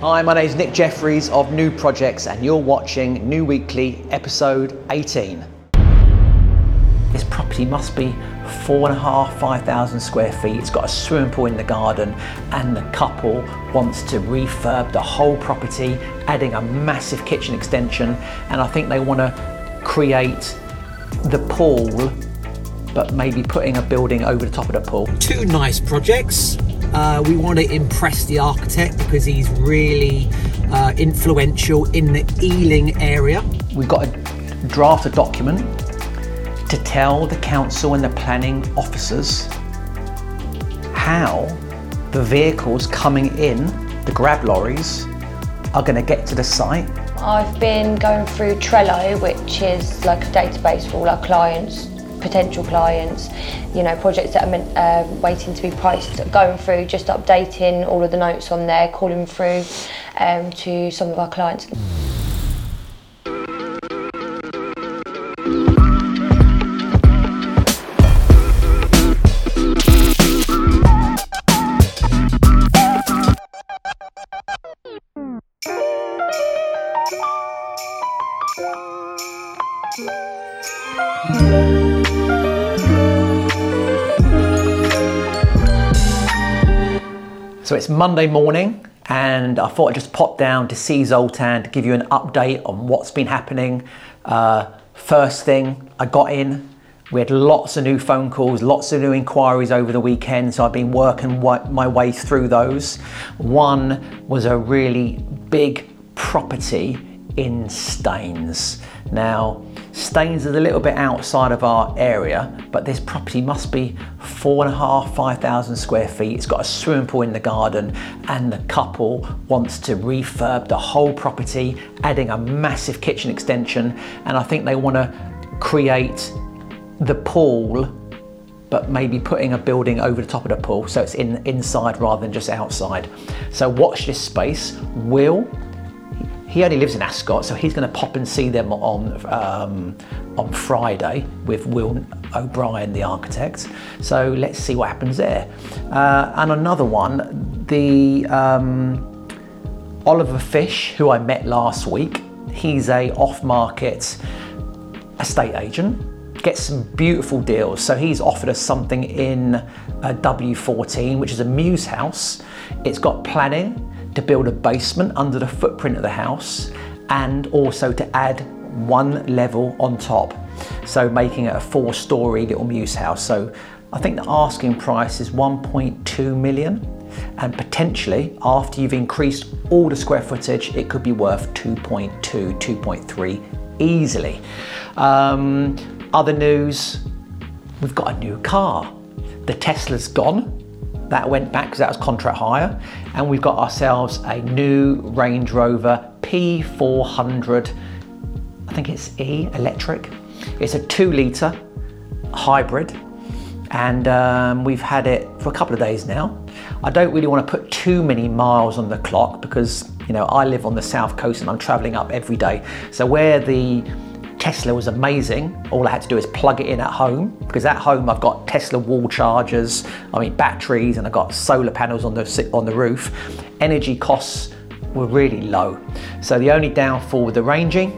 Hi, my name is Nick Jeffries of New Projects, and you're watching New Weekly, episode 18. This property must be four and a half, five thousand square feet. It's got a swimming pool in the garden, and the couple wants to refurb the whole property, adding a massive kitchen extension. And I think they want to create the pool, but maybe putting a building over the top of the pool. two nice projects. Uh, we want to impress the architect because he's really uh, influential in the Ealing area. We've got to draft a document to tell the council and the planning officers how the vehicles coming in, the grab lorries, are going to get to the site. I've been going through Trello, which is like a database for all our clients, potential clients, you know, projects that are uh, waiting to be priced, going through, just updating all of the notes on there, calling through um, to some of our clients. So it's Monday morning, and I thought I'd just pop down to see Zoltan to give you an update on what's been happening. Uh, first thing, I got in. We had lots of new phone calls, lots of new inquiries over the weekend, so I've been working my way through those. One was a really big property in Staines. Now, Staines is a little bit outside of our area, but this property must be four and a half, five thousand square feet. It's got a swimming pool in the garden, and the couple wants to refurb the whole property, adding a massive kitchen extension. And I think they want to create the pool but maybe putting a building over the top of the pool so it's in inside rather than just outside. So watch this space. Will he only lives in Ascot, so he's going to pop and see them on um, on Friday with Will O'Brien, the architect. So let's see what happens there. Uh, and another one, the um, Oliver Fish, who I met last week. He's a off-market estate agent. Gets some beautiful deals. So he's offered us something in uh, W14, which is a mews house. It's got planning to build a basement under the footprint of the house and also to add one level on top. So making it a four story little mews house. So I think the asking price is 1.2 million and potentially after you've increased all the square footage, it could be worth 2.2, 2.3 easily. Um, other news, we've got a new car. The Tesla's gone. That went back because that was contract hire. And we've got ourselves a new Range Rover P400, I think it's E electric. It's a two litre hybrid and um, we've had it for a couple of days now. I don't really want to put too many miles on the clock because you know I live on the south coast and I'm traveling up every day. So where the Tesla was amazing. All I had to do is plug it in at home because at home I've got Tesla wall chargers, I mean batteries, and I've got solar panels on the on the roof. Energy costs were really low. So the only downfall with the Rangy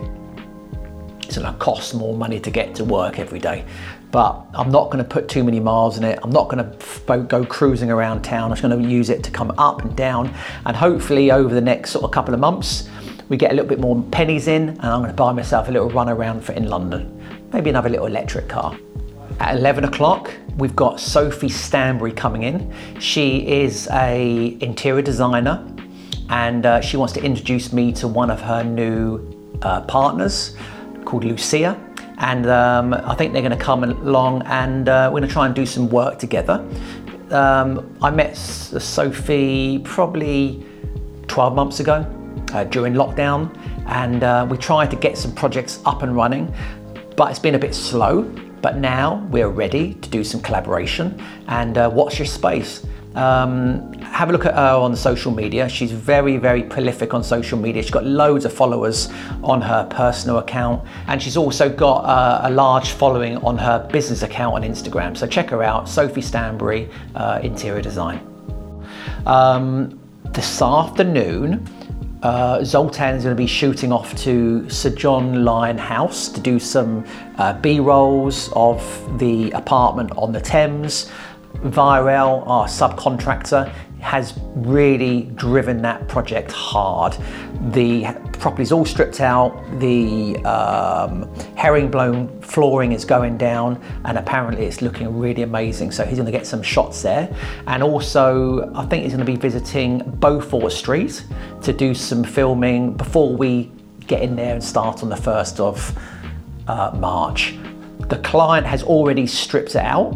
is that it costs more money to get to work every day. But I'm not going to put too many miles in it. I'm not going to go cruising around town. I'm just going to use it to come up and down, and hopefully over the next sort of couple of months we get a little bit more pennies in and I'm going to buy myself a little run around for in London. Maybe another little electric car. At 11 o'clock, we've got Sophie Stanbury coming in. She is a interior designer and uh, she wants to introduce me to one of her new uh, partners called Lucia. And um, I think they're going to come along and uh, we're going to try and do some work together. Um, I met Sophie probably 12 months ago uh, during lockdown, and uh, we tried to get some projects up and running, but it's been a bit slow. But now we're ready to do some collaboration and uh, watch your space. Um, have a look at her on social media. She's very, very prolific on social media. She's got loads of followers on her personal account, and she's also got uh, a large following on her business account on Instagram. So check her out, Sophie Stanbury, uh, Interior Design. Um, this afternoon, uh, Zoltan is going to be shooting off to Sir John Lyon House to do some uh, B rolls of the apartment on the Thames. Virel, our subcontractor, has really driven that project hard. The property's all stripped out, the um, herringbone flooring is going down, and apparently it's looking really amazing. So he's going to get some shots there. And also, I think he's going to be visiting Beaufort Street to do some filming before we get in there and start on the 1st of uh, March. The client has already stripped it out,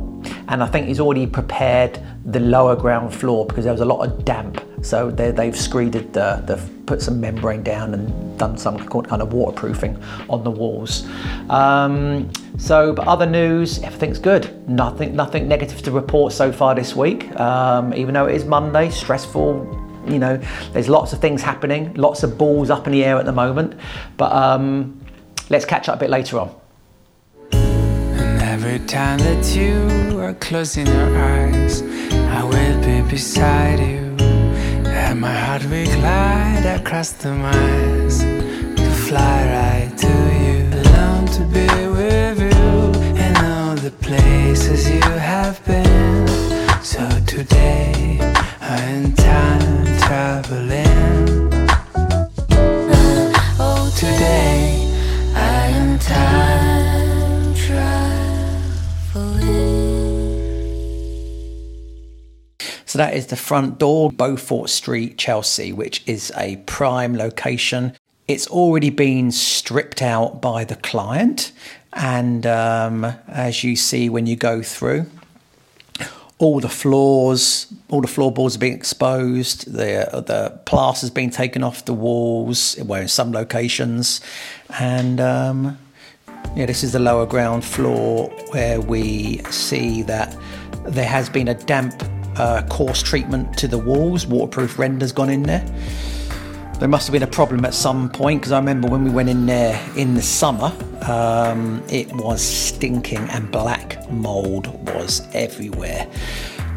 and I think he's already prepared the lower ground floor because there was a lot of damp. So they've screeded the, they've put some membrane down and done some kind of waterproofing on the walls. Um, so, but other news, everything's good. Nothing, nothing negative to report so far this week. Um, even though it is Monday, stressful. You know, there's lots of things happening, lots of balls up in the air at the moment. But um, let's catch up a bit later on. Every time that you are closing your eyes, I will be beside you. And my heart will glide across the miles to fly right to you. Alone to be with you in all the places you have been. So today, I'm in time traveling. So that is the front door, Beaufort Street, Chelsea, which is a prime location. It's already been stripped out by the client, and um, as you see when you go through, all the floors, all the floorboards are being exposed. The the plaster's been taken off the walls, well, in some locations, and um, yeah, this is the lower ground floor where we see that there has been a damp uh, course treatment to the walls. Waterproof render's gone in there. There must have been a problem at some point because I remember when we went in there in the summer, um, it was stinking and black mold was everywhere.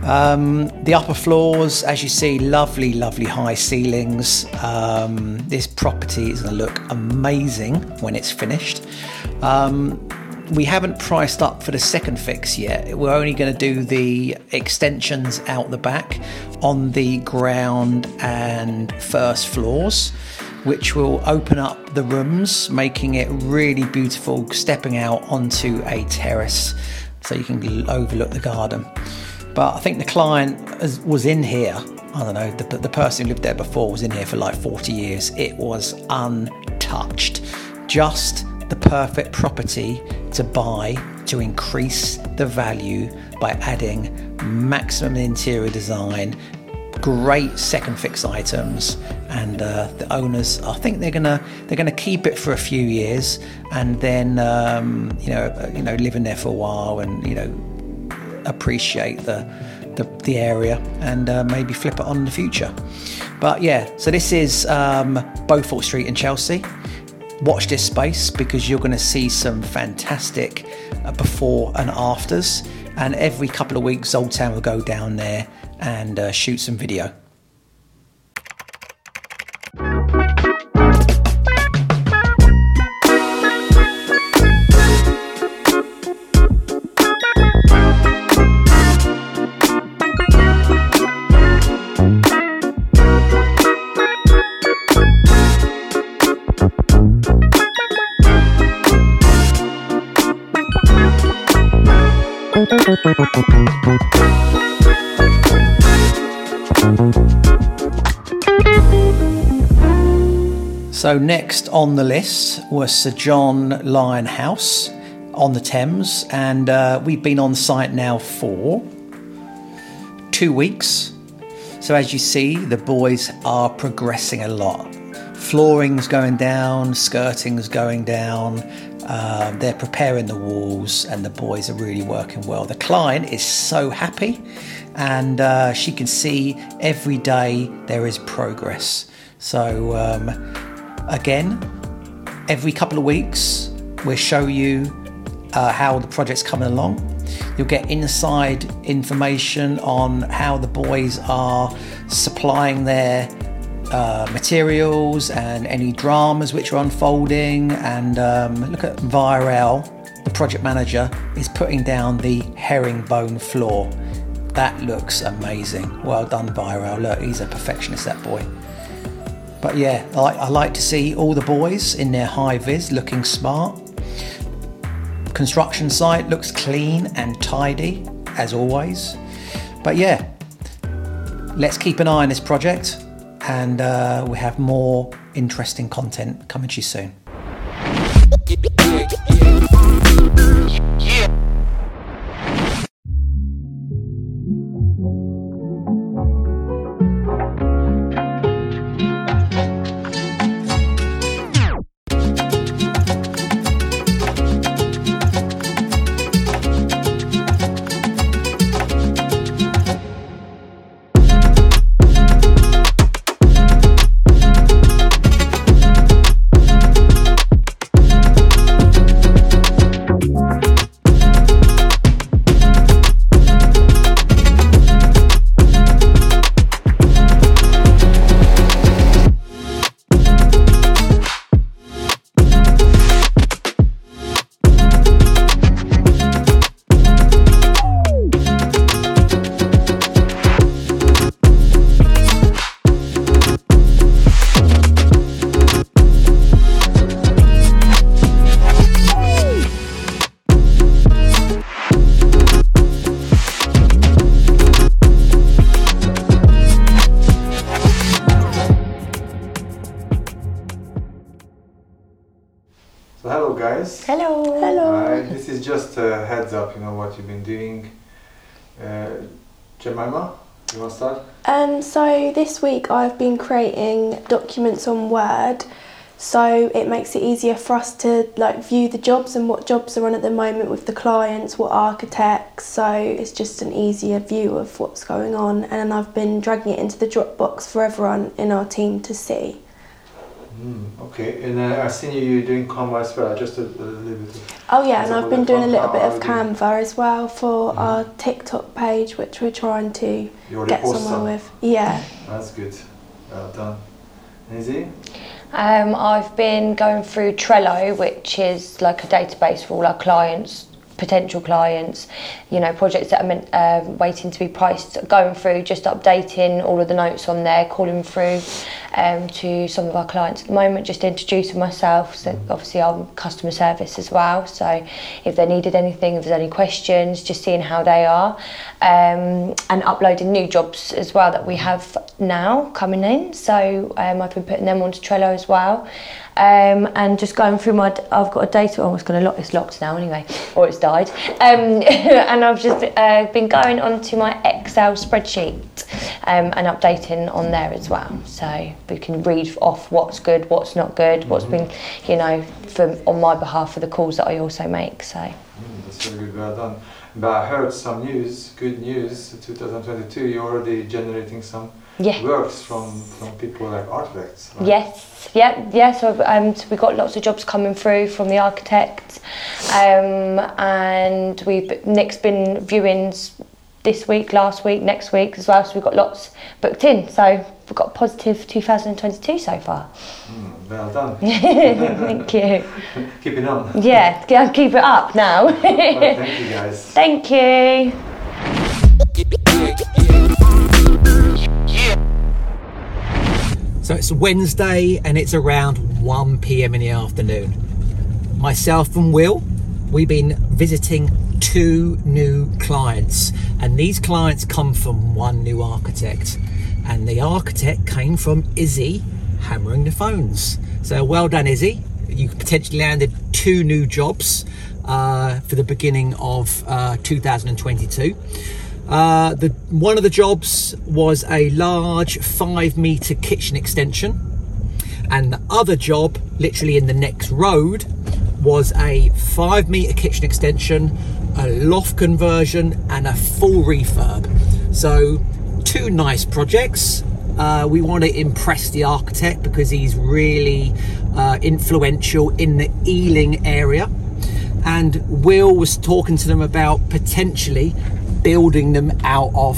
Um, the upper floors, as you see, lovely, lovely high ceilings. Um, this property is going to look amazing when it's finished. Um, we haven't priced up for the second fix yet. We're only going to do the extensions out the back on the ground and first floors, which will open up the rooms, making it really beautiful, stepping out onto a terrace so you can overlook the garden. But I think the client was in here. I don't know, the, the person who lived there before was in here for like 40 years. It was untouched. Just the perfect property to buy to increase the value by adding maximum interior design, great second fix items, and uh, the owners. I think they're gonna they're gonna keep it for a few years, and then um, you know uh, you know live in there for a while, and you know appreciate the the, the area, and uh, maybe flip it on in the future. But yeah, so this is um, Beaufort Street in Chelsea watch this space because you're going to see some fantastic uh, before and afters. And every couple of weeks, Zoltan will go down there and uh, shoot some video. Next on the list was Sir John Lyon House on the Thames, and uh, we've been on site now for two weeks. So, as you see, the boys are progressing a lot. Flooring's going down, skirting's going down, uh, they're preparing the walls, and the boys are really working well. The client is so happy, and uh, she can see every day there is progress. So, um, again, every couple of weeks, we'll show you uh, how the project's coming along. You'll get inside information on how the boys are supplying their uh, materials and any dramas which are unfolding. And um, look at Virel, the project manager, is putting down the herringbone floor. That looks amazing. Well done, Virel. Look, he's a perfectionist, that boy. But yeah, I like, I like to see all the boys in their high vis looking smart. Construction site looks clean and tidy, as always. But yeah, let's keep an eye on this project and uh, we have more interesting content coming to you soon. This week I've been creating documents on Word, so it makes it easier for us to like view the jobs and what jobs are on at the moment with the clients, what architects. So it's just an easier view of what's going on, and I've been dragging it into the Dropbox for everyone in our team to see. Mm, okay, and uh, I've seen You're doing Canva as well, just a, a little bit. Of, Oh yeah, and I've been with doing a little bit of how do Canva as well for Mhm. our TikTok page, which we're trying to get somewhere some. with. Yeah. That's good. Well done. Easy? Um, I've been going through Trello, which is like a database for all our clients, potential clients, you know, projects that are uh, waiting to be priced, going through, just updating all of the notes on there, calling through um, to some of our clients at the moment, just introducing myself. So obviously I'm customer service as well. So if they needed anything, if there's any questions, just seeing how they are, um, and uploading new jobs as well that we have now coming in. So um, I've been putting them onto Trello as well. Um, and just going through my, I've got a data. Oh, it's going to lock. It's locked now anyway, or it's died. Um, and I've just uh, been going onto my Excel spreadsheet um, and updating on there as well. So we can read off what's good, what's not good, what's been, you know, for on my behalf for the calls that I also make. So Mm, that's very good, well done. But I heard some news, good news, 2022, you're already generating some yeah. works from, from people like architects. right? Yes, yeah, yeah. So, um, so we've got lots of jobs coming through from the architects, um, and we've Nick's been viewings this week, last week, next week as well. So we've got lots booked in. So we've got a positive 2022 so far. Mm, well done. Thank you. Keep it on. Yeah, yeah, keep it up now. Well, thank you guys. Thank you. So it's Wednesday and it's around 1 pm in the afternoon. Myself and Will, we've been visiting two new clients, and these clients come from one new architect. And the architect came from Izzy hammering the phones. So well done, Izzy. You potentially landed two new jobs uh, for the beginning of uh, 2022. Uh, the one of the jobs was a large five meter kitchen extension, and the other job, literally in the next road, was a five meter kitchen extension, a loft conversion, and a full refurb. So, two nice projects. Uh, we want to impress the architect because he's really uh, influential in the Ealing area and Will was talking to them about potentially building them out of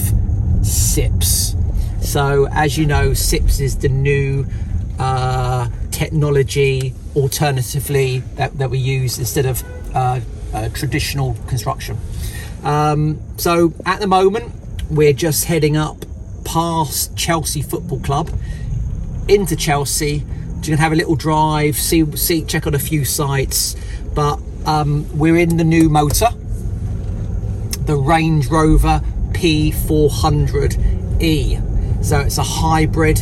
SIPs. So, as you know, SIPs is the new uh, technology alternatively that, that we use instead of uh, uh, traditional construction. Um, so, at the moment, we're just heading up past Chelsea Football Club into Chelsea to have a little drive, see, see, check on a few sites. But um, we're in the new motor, the Range Rover P400E. So it's a hybrid.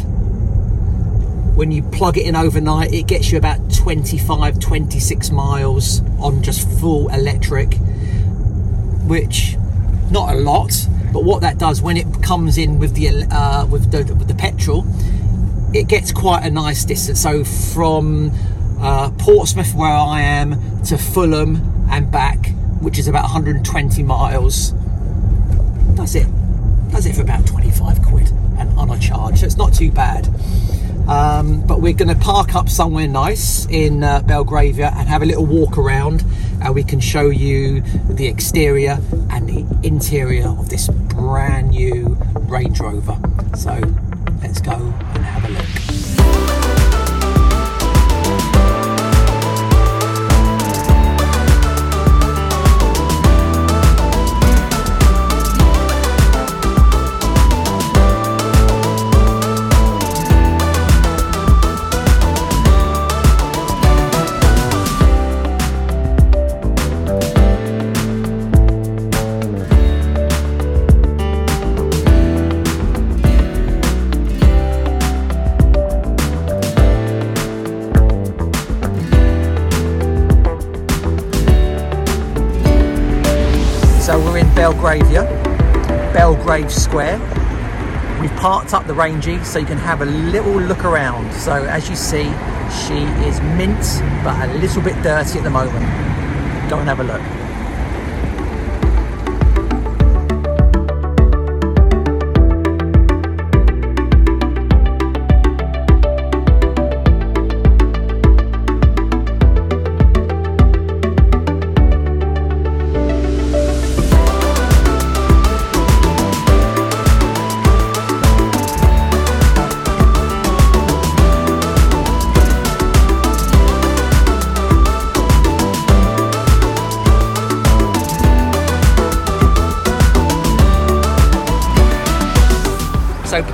When you plug it in overnight, it gets you about 25, 26 miles on just full electric, which not a lot, but what that does when it comes in with the uh, with the with the petrol, it gets quite a nice distance. So from uh, Portsmouth, where I am, to Fulham and back, which is about 120 miles, does it does it for about 25 quid and on a charge. So it's not too bad. Um, but we're going to park up somewhere nice in uh, Belgravia and have a little walk around and we can show you the exterior and the interior of this brand new Range Rover. So let's go and have a look. Belgravia, Belgrave Square. We've parked up the Rangy so you can have a little look around. So as you see, she is mint but a little bit dirty at the moment. Go and have a look.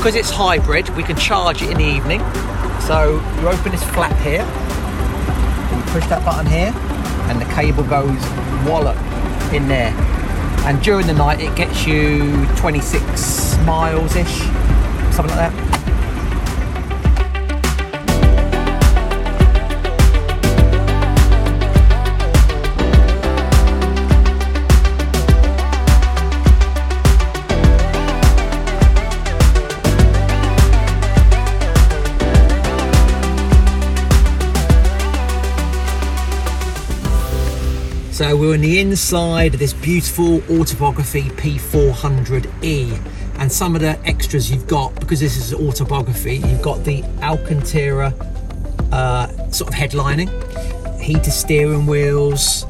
Because it's hybrid, we can charge it in the evening. So you open this flap here, you push that button here, and the cable goes wallop in there. And during the night, it gets you 26 miles ish, something like that. So we're on the inside of this beautiful autobiography P400E and some of the extras you've got because this is autobiography you've got the Alcantara uh, sort of headlining heated steering wheels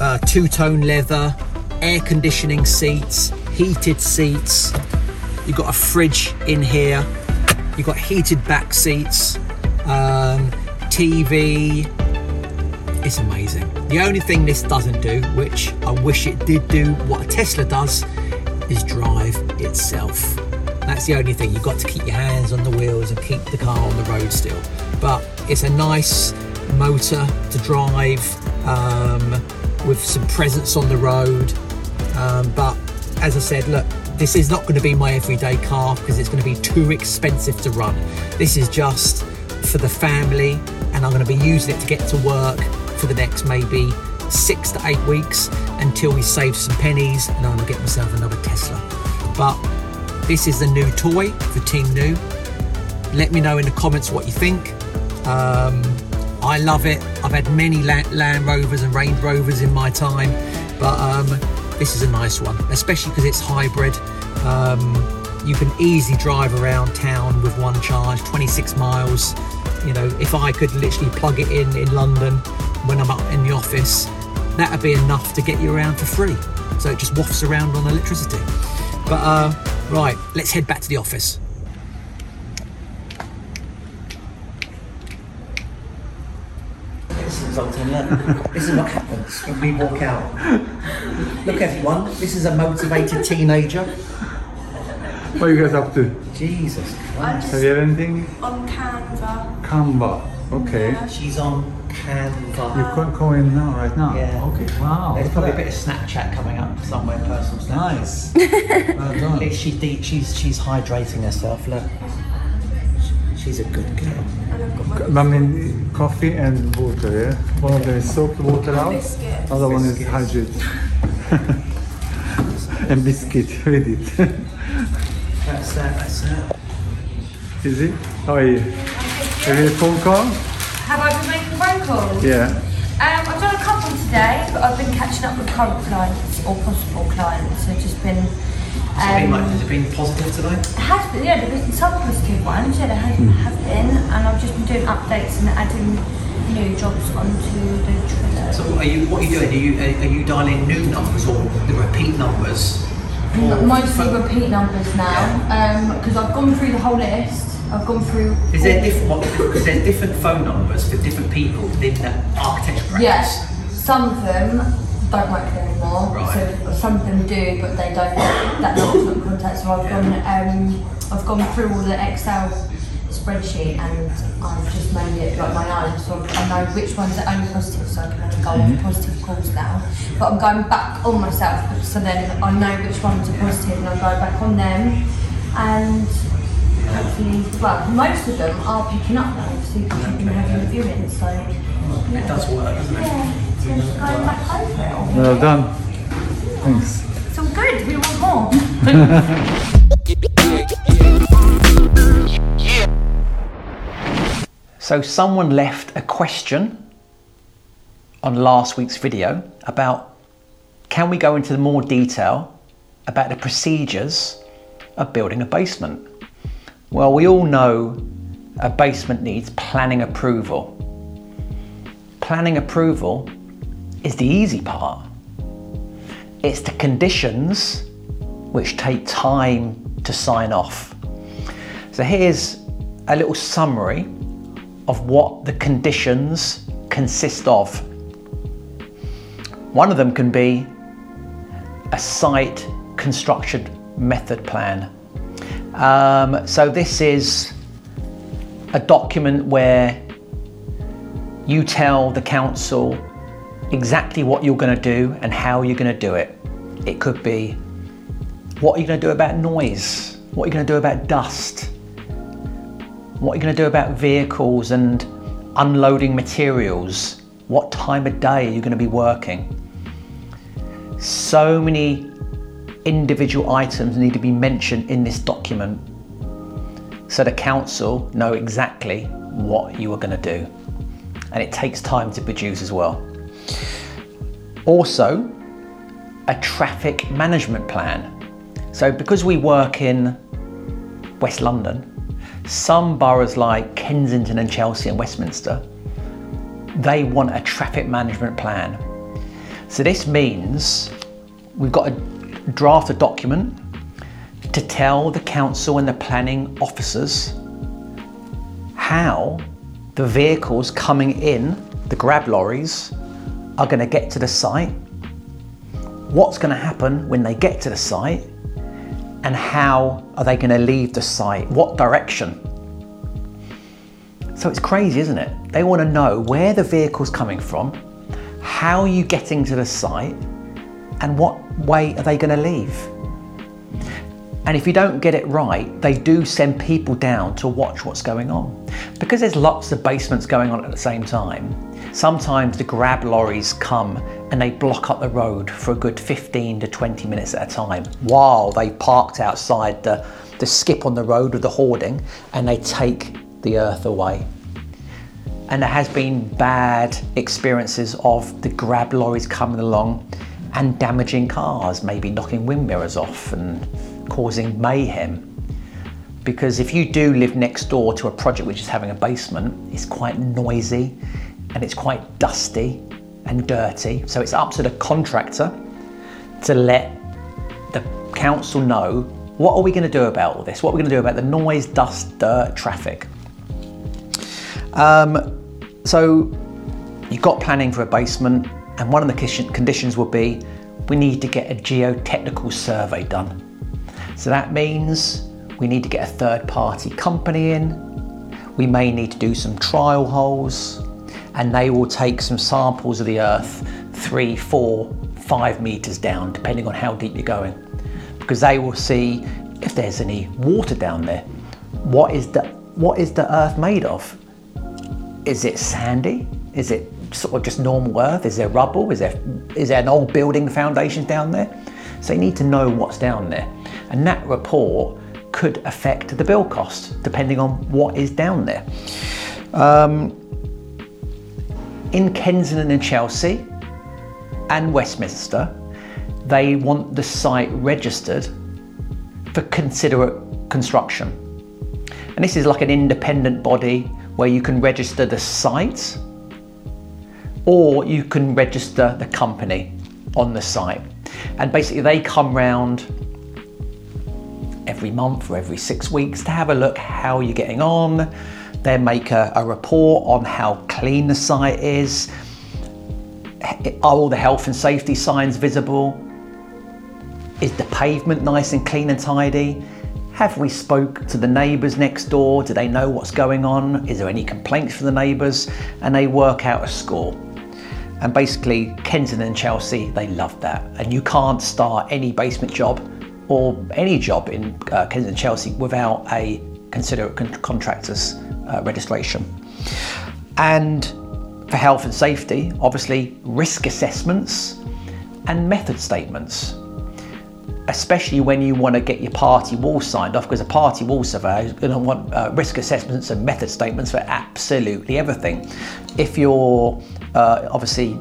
uh, two-tone leather air conditioning seats heated seats. You've got a fridge in here. You've got heated back seats um, TV it's amazing. The only thing this doesn't do, which I wish it did do, what a Tesla does, is drive itself. That's the only thing. You've got to keep your hands on the wheels and keep the car on the road still. But it's a nice motor to drive um, with some presence on the road. Um, but as I said, look, this is not going to be my everyday car because it's going to be too expensive to run. This is just for the family, and I'm going to be using it to get to work for the next maybe six to eight weeks until we save some pennies and I'm gonna get myself another Tesla. But this is the new toy for Team New. Let me know in the comments what you think. Um, I love it. I've had many Land Rovers and Range Rovers in my time, but um, this is a nice one, especially because it's hybrid. Um, you can easily drive around town with one charge, 26 miles. You know, if I could literally plug it in in London when I'm up in the office, that'd be enough to get you around for free. So it just wafts around on electricity. But uh, right, let's head back to the office. This is Zoltan, look. This is what happens when we walk out. Look, everyone, this is a motivated teenager. What are you guys up to? Jesus Christ. Have you had anything? On Canva. Canva. Okay. She's on Canva. You're co- going now, right now? Yeah. Okay. Wow. There's probably a bit of Snapchat coming up somewhere, personal Snapchat. Nice. well At done. least she's, de- she's, she's hydrating herself, look. She's a good girl. I mean, coffee and water, yeah? One of them is soaked water out, Biscuits. other one is hydrate. and biscuit with it. That's that, that's that. is it? How are you? Have you had a phone call? Have I been making phone calls? Yeah. Um, I've done a couple today, but I've been catching up with current clients or possible clients. So just been. Has it been, Um, like, has it been positive today? has been, yeah, there's been some positive ones, yeah, there have, have been, and I've just been doing updates and adding new jobs onto the Trello. So are you, what are you doing? Are you, are, are you dialing new numbers or the repeat numbers? Or- Mostly repeat numbers now, because I've gone through the whole list. I've gone through. Is there different, what, because there's different phone numbers for different people within the architecture practice? Yes, some of them don't work there anymore. Right. So some of them do, but they don't. That number's not contact. So I've gone. Um, I've gone through all the Excel spreadsheet and I've just made it like my own. So I know which ones are only positive, so I can only go on positive calls now. But I'm going back on myself, so then I know which ones are positive, and I go back on them and. Hopefully, well, most of them are picking up now, obviously, because you've been having the viewing, so. It does work, doesn't it? Yeah, so just going back over it. Well done. Thanks. It's all good, we want more. So someone left a question on last week's video about can we go into more detail about the procedures of building a basement? Well, we all know a basement needs planning approval. Planning approval is the easy part. It's the conditions which take time to sign off. So here's a little summary of what the conditions consist of. One of them can be a site construction method plan. Um, so this is a document where you tell the council exactly what you're going to do and how you're going to do it. It could be what are you going to do about noise? What are you going to do about dust? What are you going to do about vehicles and unloading materials? What time of day are you going to be working? So many individual items need to be mentioned in this document so the council know exactly what you are going to do. And it takes time to produce as well. Also, a traffic management plan. So, because we work in West London, some boroughs like Kensington and Chelsea and Westminster, they want a traffic management plan. So this means we've got to draft a document to tell the council and the planning officers how the vehicles coming in, the grab lorries, are going to get to the site, what's going to happen when they get to the site, and how are they going to leave the site? What direction? So it's crazy, isn't it? They want to know where the vehicle's coming from, how are you getting to the site, and what way are they going to leave? And if you don't get it right, they do send people down to watch what's going on. Because there's lots of basements going on at the same time, sometimes the grab lorries come and they block up the road for a good 15 to 20 minutes at a time while they parked outside the, the skip on the road with the hoarding and they take the earth away. And there has been bad experiences of the grab lorries coming along and damaging cars, maybe knocking wind mirrors off and causing mayhem. Because if you do live next door to a project which is having a basement, it's quite noisy and it's quite dusty and dirty. So it's up to the contractor to let the council know what are we going to do about all this? What are we going to do about the noise, dust, dirt, traffic? Um, so you've got planning for a basement, and one of the conditions will be we need to get a geotechnical survey done. So that means we need to get a third party company in. We may need to do some trial holes, and they will take some samples of the earth three, four, five meters down, depending on how deep you're going, because they will see if there's any water down there. What is the what is the earth made of? Is it sandy? Is it sort of just normal earth? Is there rubble? Is there is there an old building foundations down there? So you need to know what's down there, and that report could affect the bill cost depending on what is down there. Um, in Kensington and Chelsea and Westminster, they want the site registered for considerate construction. And this is like an independent body where you can register the site or you can register the company on the site. And basically, they come round every month or every six weeks to have a look how you're getting on. They make a, a report on how clean the site is. Are all the health and safety signs visible? Is the pavement nice and clean and tidy? Have we spoke to the neighbours next door? Do they know what's going on? Is there any complaints from the neighbours? And they work out a score. And basically, Kensington and Chelsea, they love that. And you can't start any basement job or any job in uh, Kensington and Chelsea without a considerate con- contractor's uh, registration. And for health and safety, obviously, risk assessments and method statements. Especially when you want to get your party wall signed off, because a party wall surveyor is going to want uh, risk assessments and method statements for absolutely everything. If you're uh, obviously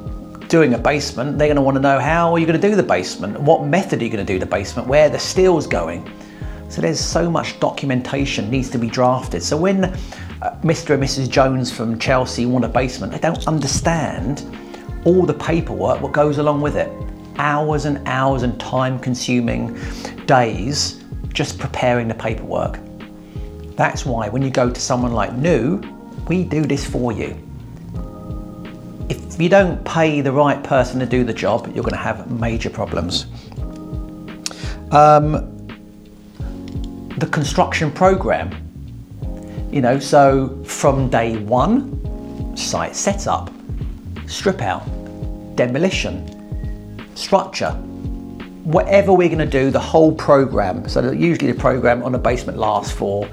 doing a basement, they're going to want to know how are you going to do the basement, what method are you going to do the basement, where the steel's going. So there's so much documentation needs to be drafted. So when uh, Mr. and Mrs. Jones from Chelsea want a basement, they don't understand all the paperwork what goes along with it. Hours and hours and time consuming days just preparing the paperwork. That's why when you go to someone like New, we do this for you if you don't pay the right person to do the job, you're going to have major problems. Um, the construction program, you know, so from day one, site setup, strip out, demolition, structure, whatever we're going to do, the whole program. So usually the program on a basement lasts for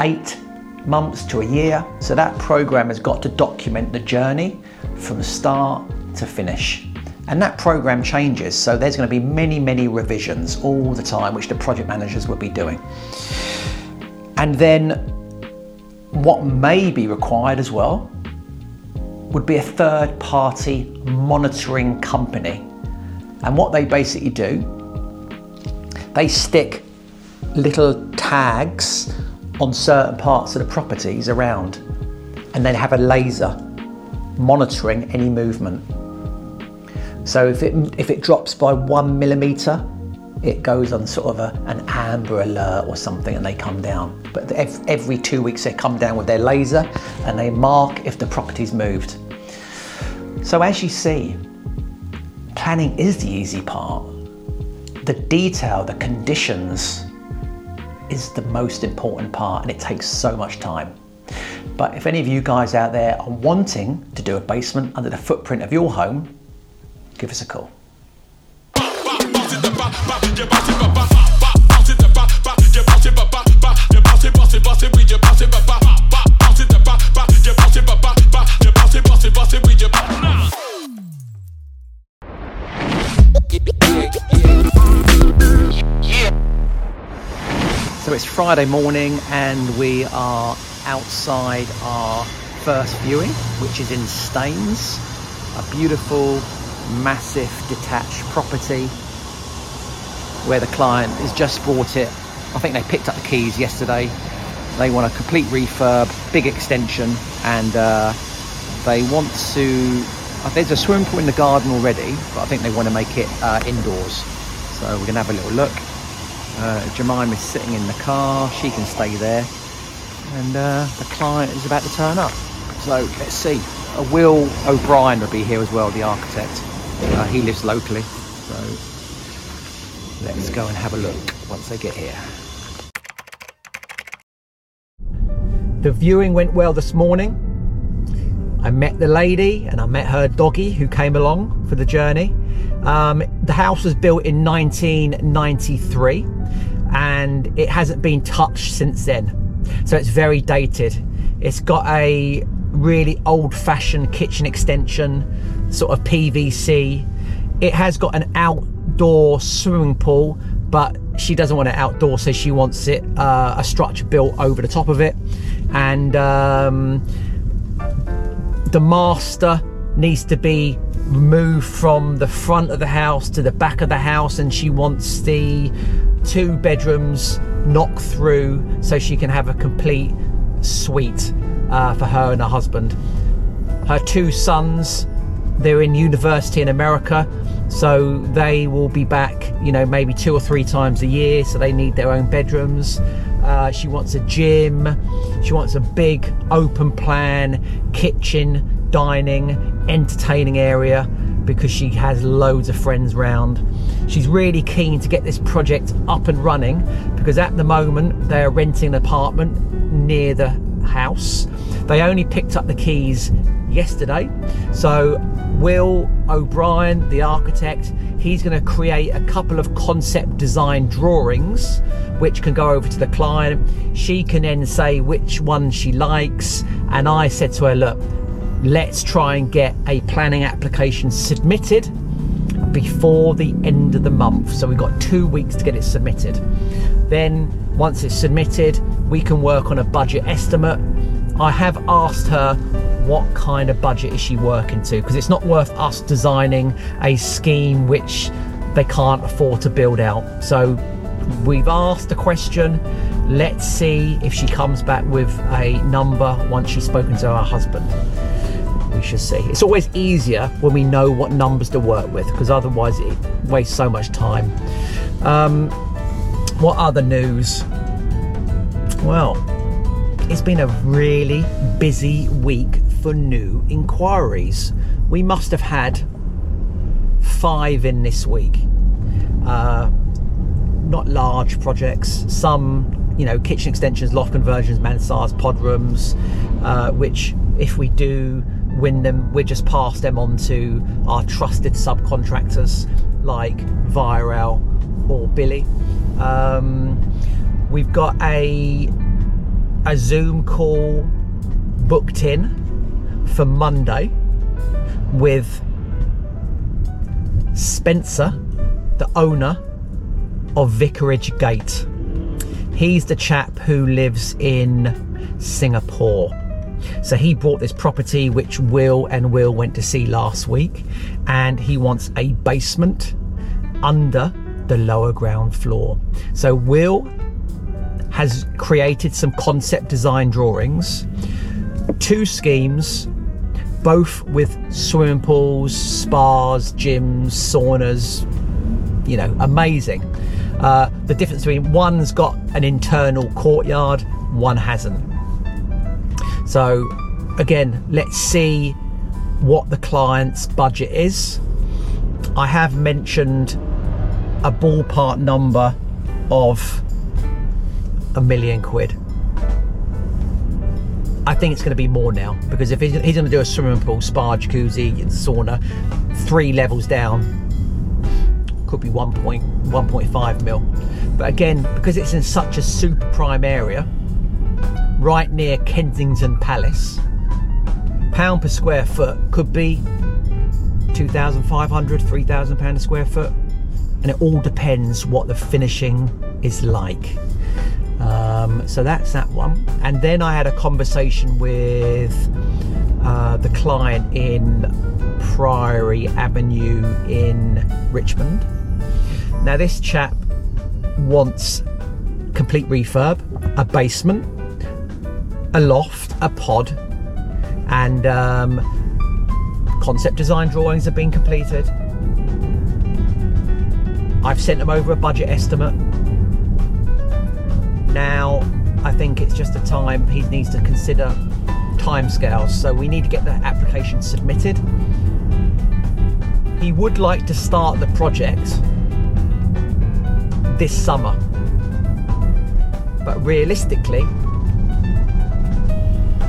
eight months to a year. So that program has got to document the journey from start to finish. And that program changes, so there's going to be many, many revisions all the time, which the project managers will be doing. And then what may be required as well would be a third party monitoring company. And what they basically do, they stick little tags on certain parts of the properties around and then have a laser monitoring any movement. So if it, if it drops by one millimetre, it goes on sort of a, an amber alert or something and they come down. But every two weeks they come down with their laser and they mark if the property's moved. So as you see, planning is the easy part. The detail, the conditions is the most important part and it takes so much time. But if any of you guys out there are wanting to do a basement under the footprint of your home, give us a call. So it's Friday morning and we are outside our first viewing, which is in Staines, a beautiful, massive detached property where the client has just bought it. I think they picked up the keys yesterday. They want a complete refurb, big extension, and uh, they want to Uh, There's a swimming pool in the garden already, but I think they want to make it uh, indoors. So we're going to have a little look. Uh, Jemima's sitting in the car. She can stay there. And uh, the client is about to turn up. So let's see. Uh, Will O'Brien will be here as well, the architect. Uh, he lives locally. So let's go and have a look once they get here. The viewing went well this morning. I met the lady and I met her doggy who came along for the journey. Um, the house was built in 1993 and it hasn't been touched since then. So it's very dated. It's got a really old fashioned kitchen extension, sort of PVC. It has got an outdoor swimming pool, but she doesn't want it outdoor, so she wants it uh, a structure built over the top of it. And um, the master needs to be moved from the front of the house to the back of the house and she wants the two bedrooms knock through so she can have a complete suite uh, for her and her husband. Her two sons they're in university in america so they will be back you know maybe two or three times a year so they need their own bedrooms. Uh, she wants a gym she wants a big open plan kitchen dining entertaining area because she has loads of friends round she's really keen to get this project up and running because at the moment they're renting an apartment near the house. They only picked up the keys yesterday. So will o'brien the architect he's going to create a couple of concept design drawings which can go over to the client. She can then say which one she likes. And i said to her look let's try and get a planning application submitted before the end of the month. So we've got two weeks to get it submitted. Then, once it's submitted, we can work on a budget estimate. I have asked her what kind of budget is she working to because it's not worth us designing a scheme which they can't afford to build out. So we've asked the question. Let's see if she comes back with a number once she's spoken to her husband we should see. It's always easier when we know what numbers to work with because otherwise it wastes so much time. Um, what other news? Well, it's been a really busy week for new inquiries. We must have had five in this week. Uh, not large projects, some, you know, kitchen extensions, loft conversions, mansards, pod rooms, uh, which if we do win them, we just pass them on to our trusted subcontractors like Virel or Billy. Um, we've got a a Zoom call booked in for Monday with Spencer, the owner of Vicarage Gate. He's the chap who lives in Singapore. So he bought this property, which Will and Will went to see last week, and he wants a basement under the lower ground floor. So Will has created some concept design drawings, two schemes, both with swimming pools, spas, gyms, saunas, you know, amazing. Uh, the difference between one's got an internal courtyard, one hasn't. So, again, let's see what the client's budget is. I have mentioned a ballpark number of a million quid. I think it's going to be more now because if he's, going to do a swimming pool, spa, jacuzzi, and sauna, three levels down, could be 1.1.5 mil. But again, because it's in such a super prime area, right near Kensington Palace, pound per square foot could be 2,500, 3,000 pound a square foot, and it all depends what the finishing is like. Um, so that's that one. And then I had a conversation with uh, the client in Priory Avenue in Richmond. Now, this chap wants complete refurb, a basement, a loft, a pod, and um, Concept design drawings have been completed. I've sent him over a budget estimate. Now, I think it's just a time he needs to consider timescales. So we need to get the application submitted. He would like to start the project this summer. But realistically,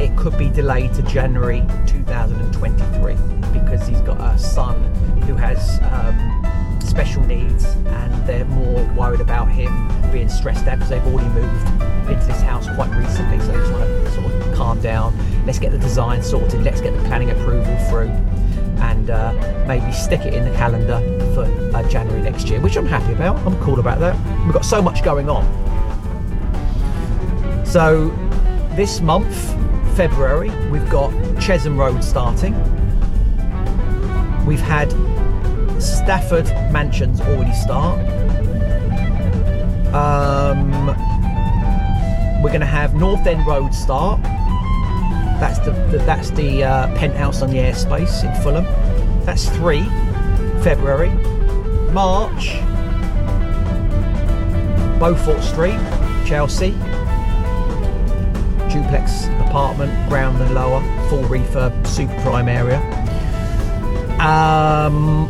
it could be delayed to January 2023 because he's got a son who has um, special needs and they're more worried about him being stressed out because they've already moved into this house quite recently. So they just want to sort of calm down. Let's get the design sorted. Let's get the planning approval through and uh, maybe stick it in the calendar for uh, January next year, which I'm happy about. I'm cool about that. We've got so much going on. So this month, February, we've got Chesham Road starting. We've had Stafford Mansions already start. Um, we're going to have North End Road start. That's the, the that's the uh, penthouse on the airspace in Fulham. That's three. February, March, Beaufort Street, Chelsea. Duplex apartment, ground and lower, full refurb, super prime area. Um,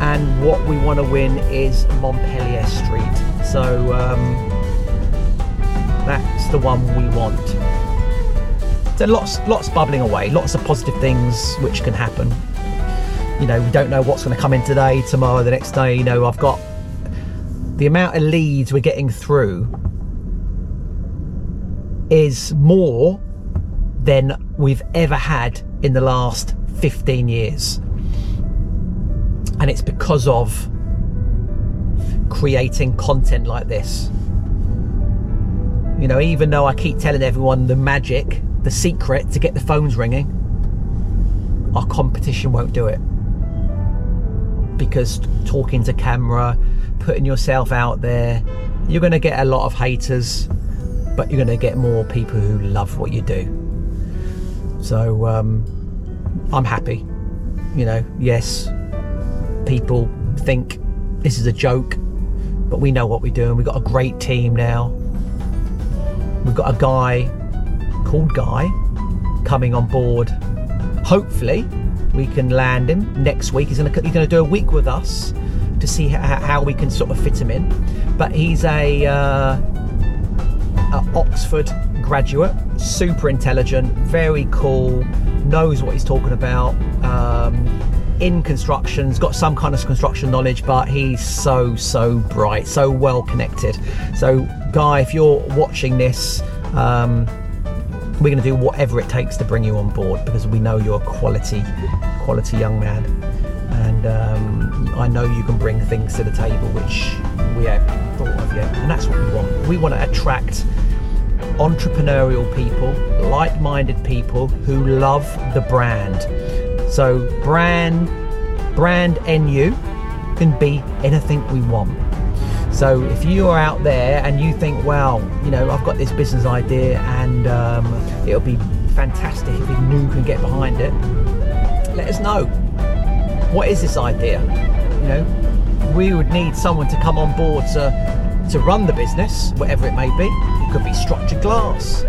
and what we want to win is Montpellier Street. So um, that's the one we want. So lots, lots bubbling away, lots of positive things which can happen. You know, we don't know what's going to come in today, tomorrow, the next day. You know, I've got the amount of leads we're getting through is more than we've ever had in the last 15 years. And it's because of creating content like this. You know, even though I keep telling everyone the magic, the secret to get the phones ringing, our competition won't do it. Because talking to camera, putting yourself out there, you're going to get a lot of haters, but you're going to get more people who love what you do. So um, I'm happy. You know, yes, people think this is a joke, but we know what we're doing. We've got a great team now. We've got a guy called Guy coming on board. Hopefully, we can land him next week. He's going to he's to do a week with us to see how, how we can sort of fit him in. But he's a, uh, Oxford graduate, super intelligent, very cool, knows what he's talking about. Um, in construction, has got some kind of construction knowledge, but he's so so bright, so well connected. So, Guy, if you're watching this. Um, we're going to do whatever it takes to bring you on board because we know you're a quality, quality young man, and um, I know you can bring things to the table which we haven't thought of yet, and that's what we want. We want to attract entrepreneurial people, like-minded people who love the brand. So brand, brand NU can be anything we want. So if you are out there and you think, well, you know, I've got this business idea and um, it'll be fantastic if new can get behind it, let us know. What is this idea? You know, we would need someone to come on board to to run the business, whatever it may be. It could be structured glass.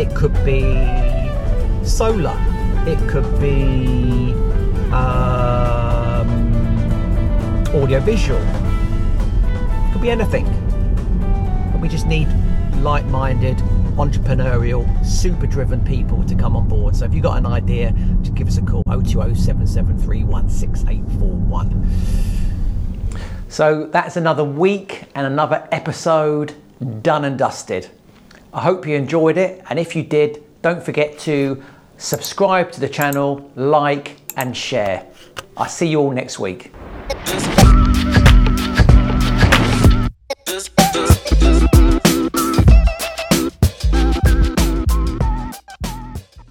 It could be solar. It could be um, audio visual could be anything. But we just need like minded, entrepreneurial, super driven people to come on board. So if you've got an idea, just give us a call 020 So that's another week and another episode done and dusted. I hope you enjoyed it, and if you did, don't forget to subscribe to the channel, like, and share. I'll see you all next week.